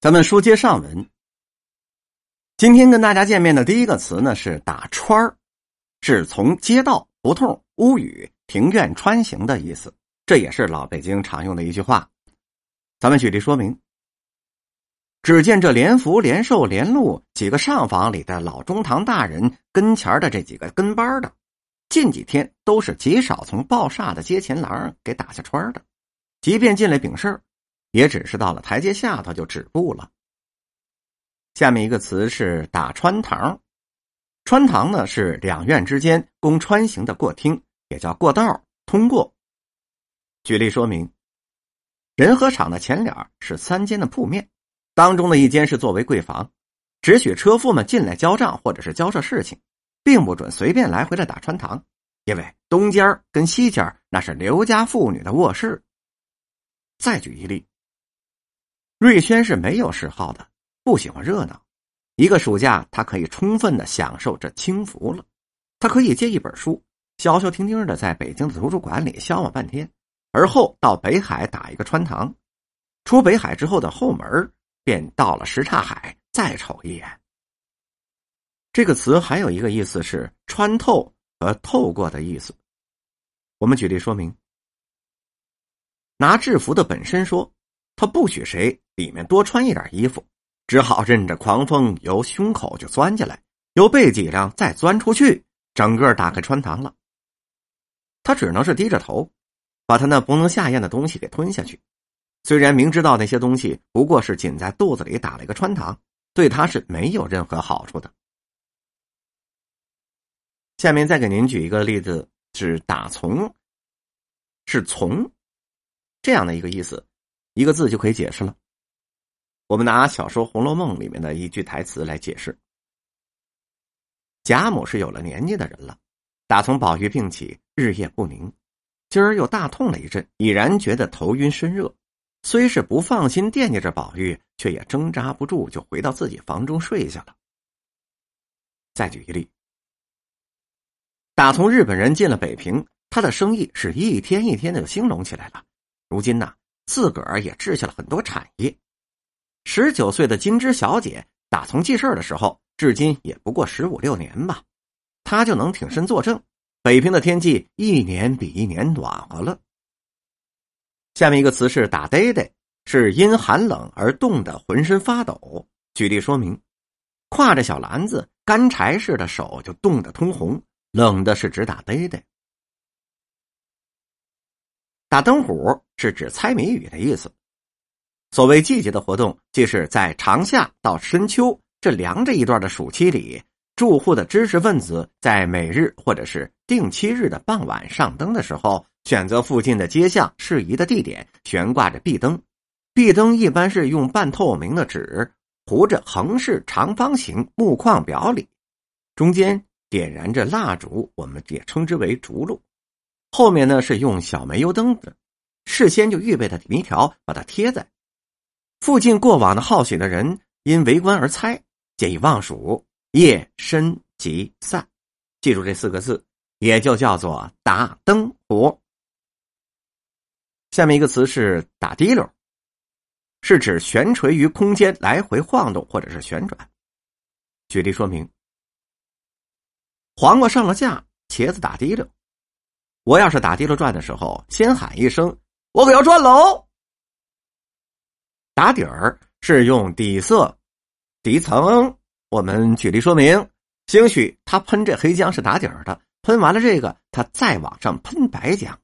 咱们书接上文。今天跟大家见面的第一个词呢是“打穿儿”，是从街道、胡同、屋宇、庭院穿行的意思。这也是老北京常用的一句话。咱们举例说明。只见这连福、连寿、连禄几个上房里的老中堂大人跟前的这几个跟班的，近几天都是极少从报煞的街前廊给打下穿的，即便进来禀事儿，也只是到了台阶下头就止步了。下面一个词是“打穿堂”，穿堂呢是两院之间供穿行的过厅，也叫过道、通过。举例说明：仁和厂的前脸是三间的铺面，当中的一间是作为柜房，只许车夫们进来交账或者是交涉事情，并不准随便来回的打穿堂，因为东间跟西间那是刘家妇女的卧室。再举一例，瑞轩是没有嗜好的。不喜欢热闹，一个暑假他可以充分的享受这清福了。他可以借一本书，消消停停的在北京的图书馆里消磨半天，而后到北海打一个穿堂。出北海之后的后门，便到了什刹海，再瞅一眼。这个词还有一个意思是穿透和透过的意思。我们举例说明：拿制服的本身说，他不许谁里面多穿一点衣服。只好任着狂风由胸口就钻进来，由背脊梁再钻出去，整个打开穿堂了。他只能是低着头，把他那不能下咽的东西给吞下去。虽然明知道那些东西不过是仅在肚子里打了一个穿堂，对他是没有任何好处的。下面再给您举一个例子，是打从，是从，这样的一个意思，一个字就可以解释了。我们拿小说《红楼梦》里面的一句台词来解释：贾母是有了年纪的人了，打从宝玉病起，日夜不宁，今儿又大痛了一阵，已然觉得头晕身热，虽是不放心惦记着宝玉，却也挣扎不住，就回到自己房中睡下了。再举一例，打从日本人进了北平，他的生意是一天一天的兴隆起来了，如今呢，自个儿也置下了很多产业。十九岁的金枝小姐，打从记事的时候，至今也不过十五六年吧，她就能挺身作证。北平的天气一年比一年暖和了。下面一个词是打嘚嘚，是因寒冷而冻得浑身发抖。举例说明：挎着小篮子，干柴似的手就冻得通红，冷的是直打嘚嘚。打灯虎是指猜谜语的意思。所谓季节的活动，即是在长夏到深秋这凉这一段的暑期里，住户的知识分子在每日或者是定期日的傍晚上灯的时候，选择附近的街巷适宜的地点，悬挂着壁灯。壁灯一般是用半透明的纸糊着横式长方形木框表里，中间点燃着蜡烛，我们也称之为烛露。后面呢是用小煤油灯的，事先就预备的泥条，把它贴在。附近过往的好喜的人因围观而猜，建议望数夜深即散。记住这四个字，也就叫做打灯火。下面一个词是打滴溜，是指悬垂于空间来回晃动或者是旋转。举例说明：黄瓜上了架，茄子打滴溜。我要是打滴溜转的时候，先喊一声：“我可要转喽！”打底儿是用底色、底层。我们举例说明，兴许他喷这黑浆是打底儿的，喷完了这个，他再往上喷白浆。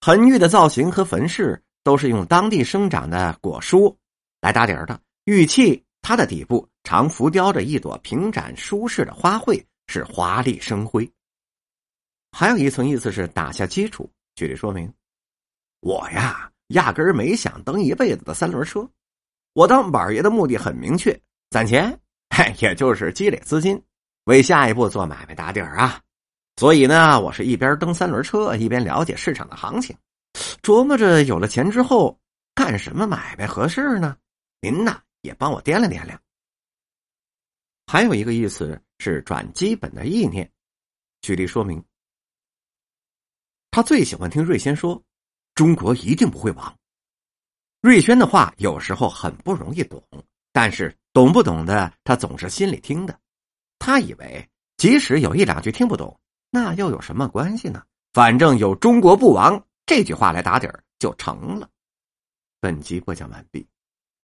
横玉的造型和纹饰都是用当地生长的果蔬来打底儿的。玉器它的底部常浮雕着一朵平展舒适的花卉，是华丽生辉。还有一层意思是打下基础。举例说明，我呀。压根儿没想蹬一辈子的三轮车，我当板爷的目的很明确，攒钱，嘿，也就是积累资金，为下一步做买卖打底儿啊。所以呢，我是一边蹬三轮车，一边了解市场的行情，琢磨着有了钱之后干什么买卖合适呢？您呐也帮我掂量掂量。还有一个意思是转基本的意念，举例说明。他最喜欢听瑞先说。中国一定不会亡。瑞轩的话有时候很不容易懂，但是懂不懂的他总是心里听的。他以为即使有一两句听不懂，那又有什么关系呢？反正有“中国不亡”这句话来打底儿就成了。本集播讲完毕。